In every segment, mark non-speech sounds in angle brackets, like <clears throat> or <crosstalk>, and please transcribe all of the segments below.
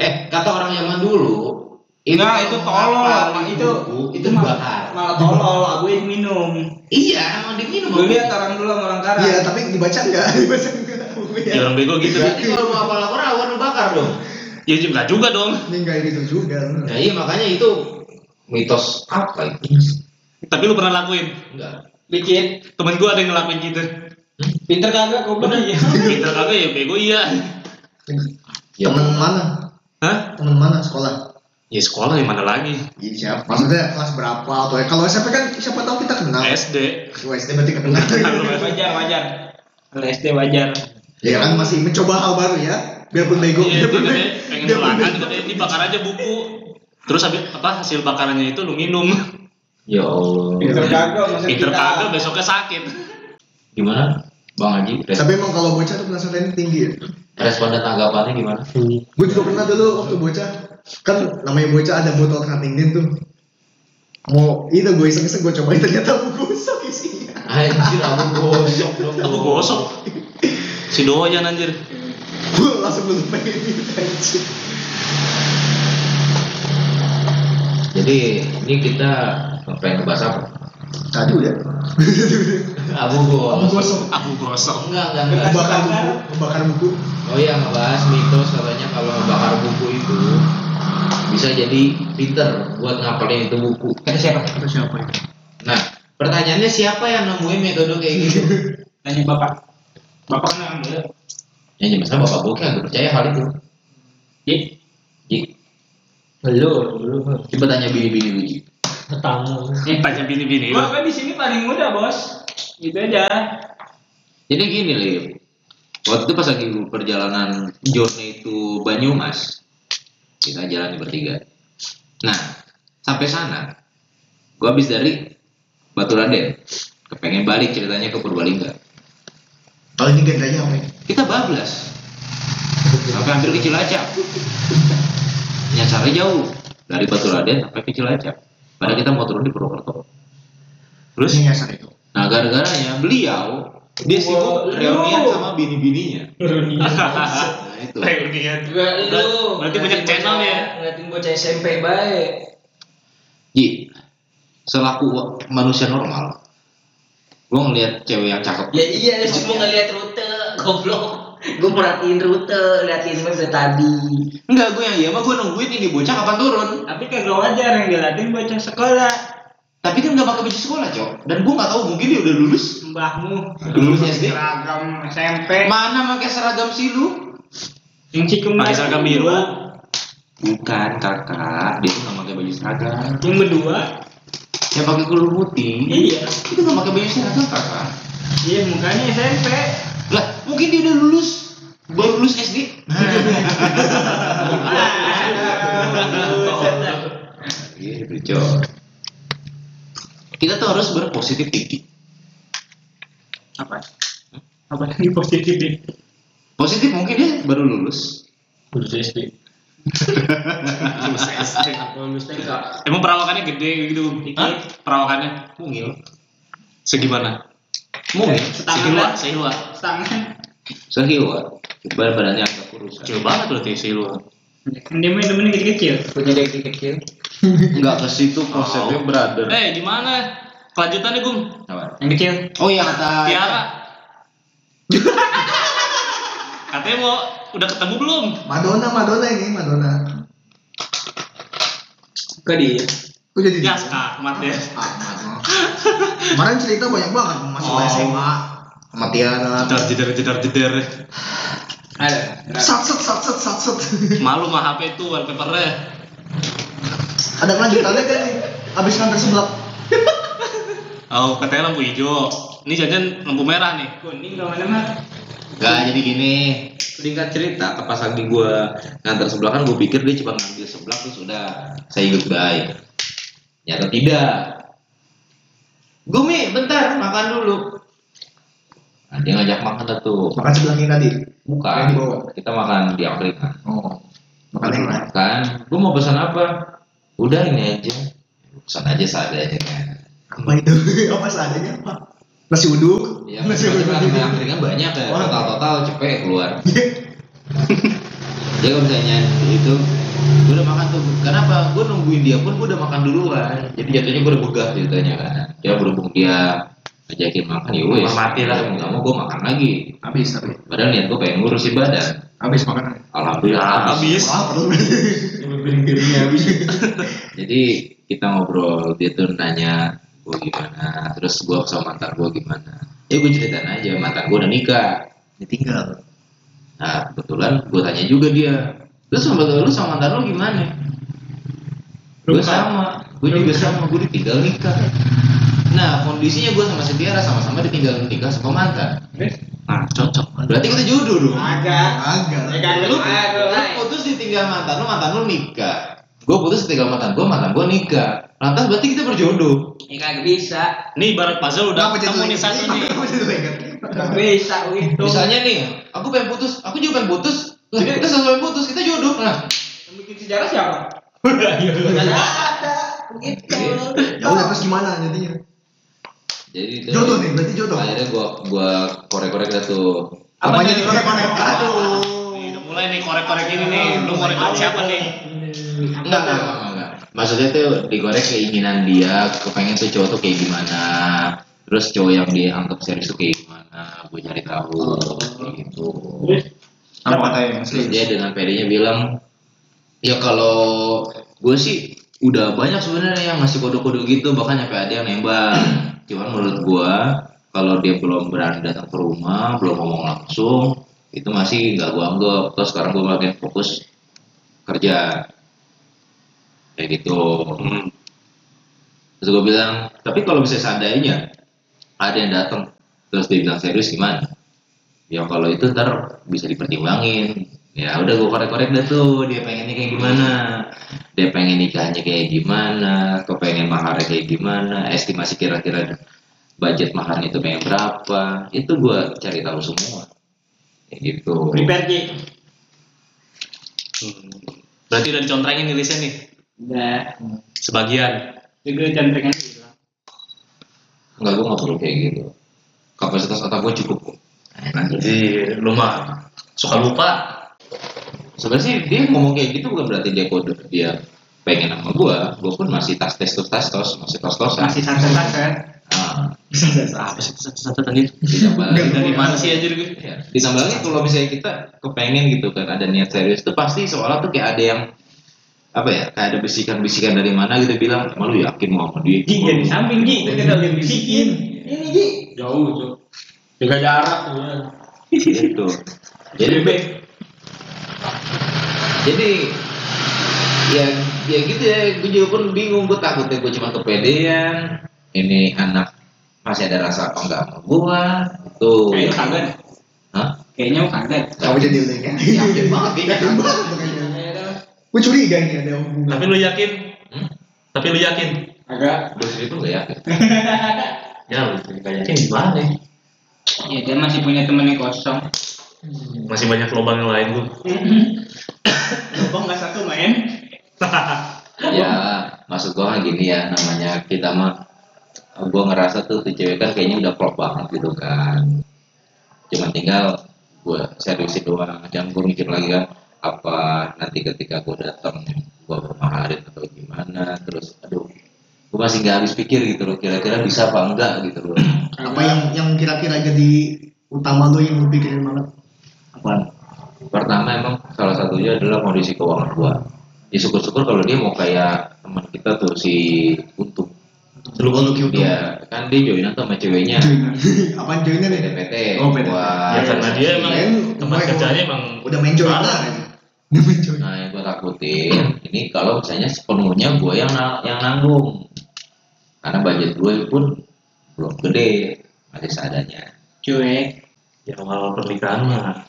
Eh, kata orang zaman dulu, Enggak, kalau itu tolol. Itu buku, itu malah, dibakar. malah tolol, aku yang minum. Iya, emang diminum. Lu lihat orang dulu sama orang karang. Iya, tapi dibaca enggak? <laughs> Dibaca enggak. Ya orang bego gitu. Berarti kalau mau hafal Al-Quran, Al-Quran dibakar dong. Ya juga juga dong. Ini enggak gitu juga. Nah iya makanya itu mitos apa itu? Tapi lu pernah lakuin? Enggak. Bikin. Temen gua ada yang ngelakuin gitu. Pinter kagak goblok aja. Pinter kagak ya bego iya. <laughs> Ya, Temen mana? Hah? Temen mana sekolah? Ya sekolah di mana lagi? Iya siapa? Maksudnya kelas berapa atau ya? Kalau SMP kan siapa tahu kita kenal. SD. Oh, SD berarti kenal. wajar, wajar. Kalau SD wajar. ya kan masih mencoba hal baru ya. Biarpun bego. Iya, biarpun dia bego. pengen bego. katanya dibakar aja buku. Terus habis apa hasil bakarannya itu lu minum. Ya Allah. Pinter kagak masa Pinter kagak besoknya sakit. Gimana? Bang Haji, Tapi emang kalau bocah tuh penasaran tinggi ya. Respon dan tanggapannya gimana? Gue juga pernah dulu waktu bocah kan namanya bocah ada botol keratingin tuh. Mau itu gue iseng-iseng gue cobain ternyata buku gosok isinya. Anjir, aku gosok dong. Aku gosok. Si doyan anjir. Gue langsung belum pengen minum anjir. Jadi ini kita pengen ngebahas apa? Tadi udah. Abu Abu gosok. gosok. Aku gosok. Enggak, enggak, enggak. Membakar buku, membakar buku. Oh iya ngebahas mitos katanya kalau bakar buku itu bisa jadi pinter buat ngapalin itu buku. Kata siapa? Kata siapa itu? Nah, pertanyaannya siapa yang nemuin metode kayak gitu? <laughs> Tanya bapak. Bapak kan ambil. Ya, masa bapak gue kagak percaya hal itu. Ih, Ji, belum, belum. coba tanya bini-bini lu, Ji. Ketemu. Tanya bini-bini. Gua kan di sini paling muda, Bos. Gitu aja. Jadi gini, Lip. Waktu itu pas lagi perjalanan journey itu Banyumas, kita jalan bertiga. Nah, sampai sana, gua habis dari Batu Raden, kepengen balik ceritanya ke Purbalingga. Kalau ini genrenya apa ya? Kita bablas, sampai hampir ke Cilacap. Nyasarnya jauh dari Batu Raden sampai ke Cilacap. Padahal kita mau turun di Purwokerto. Terus, Ini nyasar itu. nah gara-garanya beliau dia sibuk reunian sama bini-bininya. <laughs> Nah, itu. Reunian. Juga lu. Berarti banyak channel ya. Ngeliatin bocah SMP baik. Ji, selaku manusia normal, gua ngeliat cewek yang cakep. Ya iya, lu cuma ngeliat rute, goblok. Gue merhatiin rute, liatin dari tadi. Enggak, gue yang iya mah gue nungguin ini bocah kapan turun. Tapi kagak wajar yang diliatin bocah sekolah. Tapi dia nggak pakai baju sekolah, cok. Dan gue nggak tahu mungkin dia udah lulus. Mbahmu. Lulus SD. Seragam SMP. Mana pakai seragam sih lu? Yang cikum Pakai seragam biru. Bukan kakak, dia tuh nggak pakai baju seragam. Yang berdua. Yang pakai kulit putih. Iya. Itu nggak pakai baju seragam kakak. Iya, mukanya SMP. Mungkin dia udah lulus. Baru lulus SD. Gitu, cok. Kita tuh harus berpositif tinggi. Apa? Apa lagi positif nih? Positif mungkin dia baru lulus. Lulus SD. Lulus SD. Lulus TK. Emang perawakannya gede gitu? Hah? Perawakannya Mungil. segimana? Mungil. Setengah Sehilwa, lah. sehilwa. Badan badannya agak kurus. Kecil banget berarti sehilwa. Kan dia main demen kecil-kecil. Punya dia kecil. <laughs> Enggak ke situ konsepnya Oh. brother. Eh, gimana? Kelanjutannya, Gum? Apa? Yang kecil. Oh yang kata Tiara. <laughs> Katanya mau udah ketemu belum? Madonna, Madonna ini, Madonna. Ke dia. Kok jadi Ya, dia? skakmat ya. Ah, Madonna. Kemarin cerita banyak banget masuk Oh. SMA sama Tiara. Jedar, jedar, jedar, jedar. Ada. Sat sat sat sat sat sat. Malu mah HP itu wallpapernya. Ada kelanjutannya kan nih? Abis nganter sebelah. Oh, katanya lampu hijau. Ini jajan lampu merah nih. Kuning gak mana-mana. Gak jadi gini. Singkat cerita, pas lagi gue ngantar sebelah kan gue pikir dia cuma ngambil sebelah terus udah saya goodbye. Nyata tidak. Gumi, bentar makan dulu. Nah, dia ngajak makan tuh. Makan sebelah kiri tadi. Bukan. Yang. Kita makan di angkringan. Oh. Makan yang lain. Kan, gue mau pesan apa? Udah ini aja. Pesan aja seadanya. Apa itu? <laughs> apa seadanya apa? Nasi uduk. Ya, <laughs> Nasi uduk. macam-macam angkringan banyak ya. Wah. Total-total cepet keluar. <laughs> dia kalau misalnya itu gue udah makan tuh kenapa gue nungguin dia pun gue udah makan duluan jadi jatuhnya gue udah begah ceritanya kan dia berhubung dia ajakin makan ya wes Mati lah. nggak mau gue makan lagi Habis tapi. padahal niat gue pengen ngurusin badan Habis makan. alhamdulillah habis. Piring-piringnya habis. <laughs> jadi kita ngobrol dia tuh nanya gue gimana terus gue sama mantan gue gimana ya gue ceritain aja mantan gue udah nikah Ditinggal. nah kebetulan gue tanya juga dia lu sama lu sama mantan lu gimana? Gue sama. Gue juga sama gue ditinggal nikah. Nah kondisinya gue sama si Tiara sama-sama ditinggal nikah sama mantan. Nah cocok. Berarti kita jodoh dong. Agak. Agak. Ya kan? Lu, lu lu putus ditinggal mantan lu mantan lu nikah. Gue putus ditinggal mantan gue mantan gue nikah. Lantas berarti kita berjodoh? Ya kagak bisa. ini ibarat puzzle udah ketemu nih satu nih. Bisa begitu. misalnya nih aku pengen putus. Aku juga pengen putus lah kita pengen putus kita jodoh nah Yang bikin sejarah siapa? <laughs> Iya, Gak ada. Begitu. Ya udah terus gimana jadinya? jadi itu Jodoh nih, berarti jodoh. akhirnya gua gua korek-korek dah tuh Apa Apa jadi nih? korek-korek? Aduh. Nih, udah mulai nih korek-korek ini nih lu korek siapa nih enggak enggak enggak, maksudnya tuh digorek keinginan dia kepengen tuh cowok tuh kayak gimana terus cowok yang dia anggap serius tuh kayak gimana gue cari tahu gitu Apa katanya? terus dia dengan pedenya bilang ya kalau gue sih udah banyak sebenarnya yang ngasih kode-kode gitu bahkan nyampe ada yang nembak. <clears throat> Cuman menurut gue kalau dia belum berani datang ke rumah belum ngomong langsung itu masih nggak gue anggap. Terus sekarang gue makin fokus kerja. Kayak gitu. Hmm. terus gue bilang tapi kalau bisa seandainya ada yang datang terus dia bilang serius gimana ya kalau itu ntar bisa dipertimbangin. Ya udah gue korek-korek dah tuh dia pengennya kayak gimana. Dia pengen nikahnya kayak gimana kepengen maharnya kayak gimana estimasi kira-kira budget maharnya itu pengen berapa. Itu gue cari tahu semua. Kayak gitu. Prepare Ki. Hmm. berarti udah dicontrengin nih listnya nih? Udah. sebagian? Juga jantengan bilang. enggak gue nggak perlu kayak gitu. Kapasitas otak gue cukup jadi lu mah suka lupa. Sebenarnya sih dia ngomong kayak gitu bukan berarti dia kode dia pengen sama gua. Gua pun masih tas tes tos tas tos masih tos tosan. Masih santai-santai. nah, apa sih satu tadi? Ditambah lagi. dari mana sih aja gue ya, ditambah lagi kalau misalnya kita kepengen gitu kan ada niat serius itu pasti seolah tuh kayak ada yang apa ya kayak ada bisikan-bisikan dari mana gitu bilang malu yakin mau sama dia? Ji, ya di samping Ji, kita udah yang bisikin. Ini Ji. Jauh tuh. Jaga jarak tuh. ya. gitu jadi jadi ya ya gitu ya gue juga pun bingung gue takutnya gue cuma kepedean ini anak masih ada rasa apa enggak sama gue itu Kayaknya kagak. Hah? Kayaknya kagak. Kamu jadi lengket. yakin banget kayaknya Yakin banget kayaknya. Gue curiga ini ada hubungan. tapi lu yakin Hmm? tapi lu yakin Agak. gue sendiri pun gak yakin <laughs> ya lu gak yakin gimana nih Ya dia masih punya temen yang kosong. masih banyak lubang yang lain gue <coughs> Lubang nggak satu main. <laughs> ya maksud gue kan gini ya namanya kita mah gue ngerasa tuh tuh cewek kan kayaknya udah klop banget gitu kan cuma tinggal gue seriusin doang jangan gue mikir lagi kan apa nanti ketika gue datang gue bermaharin atau gimana terus aduh gue masih nggak habis pikir gitu loh kira-kira bisa apa enggak gitu loh Apa yang yang kira-kira jadi utama lo yang lo pikirin banget? Apaan? pertama emang salah satunya adalah kondisi keuangan gue ya syukur-syukur kalau dia mau kayak teman kita tuh si Untung lu lu gitu dia kan dia joinan tuh sama ceweknya <laughs> Apaan joinnya nih? PTPT Oh. Wah, ya karena dia emang gue- kerjanya emang Udah main join lah. Join. Nah, yang gue takutin ini kalau misalnya sepenuhnya gue yang na- yang nanggung, karena budget gue pun belum gede, masih seadanya. Cuek. ya awal pernikahan mah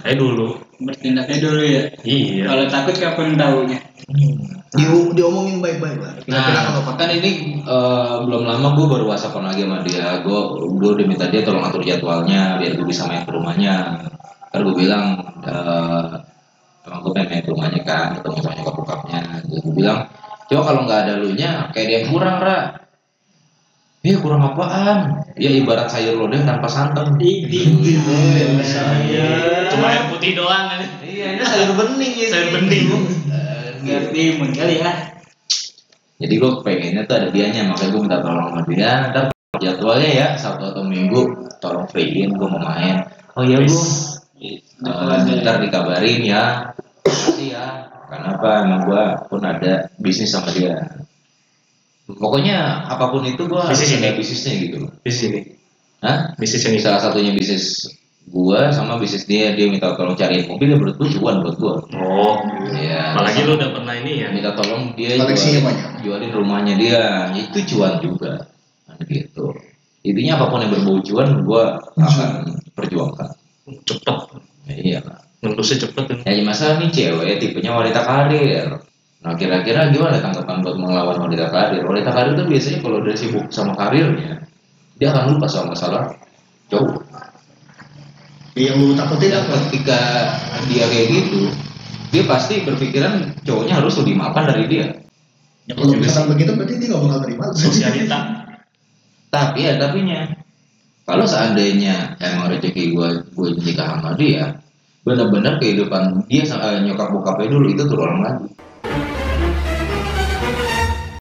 kayak dulu Bertindaknya dulu ya. iya Kalau takut kapan tahunya? Di, diomongin baik-baik lah. Kira-kira kalau Nah, kan ini eh, belum lama gue baru whatsappan lagi sama dia. Gue gue udah minta dia tolong atur jadwalnya biar gue bisa main ke rumahnya. Kan gue bilang eh, emang gue pengen main ke rumahnya kan ketemu sama nyokap bokapnya. Gue bilang coba kalau nggak ada lu nya kayak dia yang kurang ra. Ya kurang apaan? Ya ibarat sayur lodeh tanpa santan. Ini saya. Cuma air putih doang kan. iya ini sayur bening ya. Sayur bening. Ngerti kali ya. jadi gue pengennya tuh ada dianya makanya gue minta tolong sama dia. Ntar jadwalnya ya sabtu atau minggu tolong free-in gue mau main. Oh iya bu. Eh, ntar dikabarin ya. Makasih ya. Kenapa emang gue pun ada bisnis sama dia pokoknya apa pun itu gue harus Bisnis ini? bisnisnya gitu Bisnis ini. Hah? Bisnis yang salah satunya bisnis gua sama bisnis dia dia minta tolong cariin mobil ya menurut gua cuan buat gua Oh. Iya. Apalagi lu udah pernah ini ya. minta tolong dia Koleksinya jualin, banyak. jualin rumahnya dia itu cuan juga Kan gitu intinya apa pun yang berbau cuan gua akan perjuangkan Cepet. ya, iya kan Nembusnya cepet ya masalah nih cewek tipenya wanita karir nah kira-kira gimana tanggapan buat melawan wanita karir? Wanita karir tuh biasanya kalau udah sibuk sama karirnya dia akan lupa sama masalah cowok yang lu takutin apa? Ketika dia kayak gitu dia pasti berpikiran cowoknya harus lebih mapan dari dia. Ya kalau misalkan begitu berarti dia gak bakal terima. Sosialita. tapi ya tapinya kalau seandainya emang rezeki gue gue nikah sama dia benar-benar kehidupan dia eh, nyokap bokapnya dulu itu terulang lagi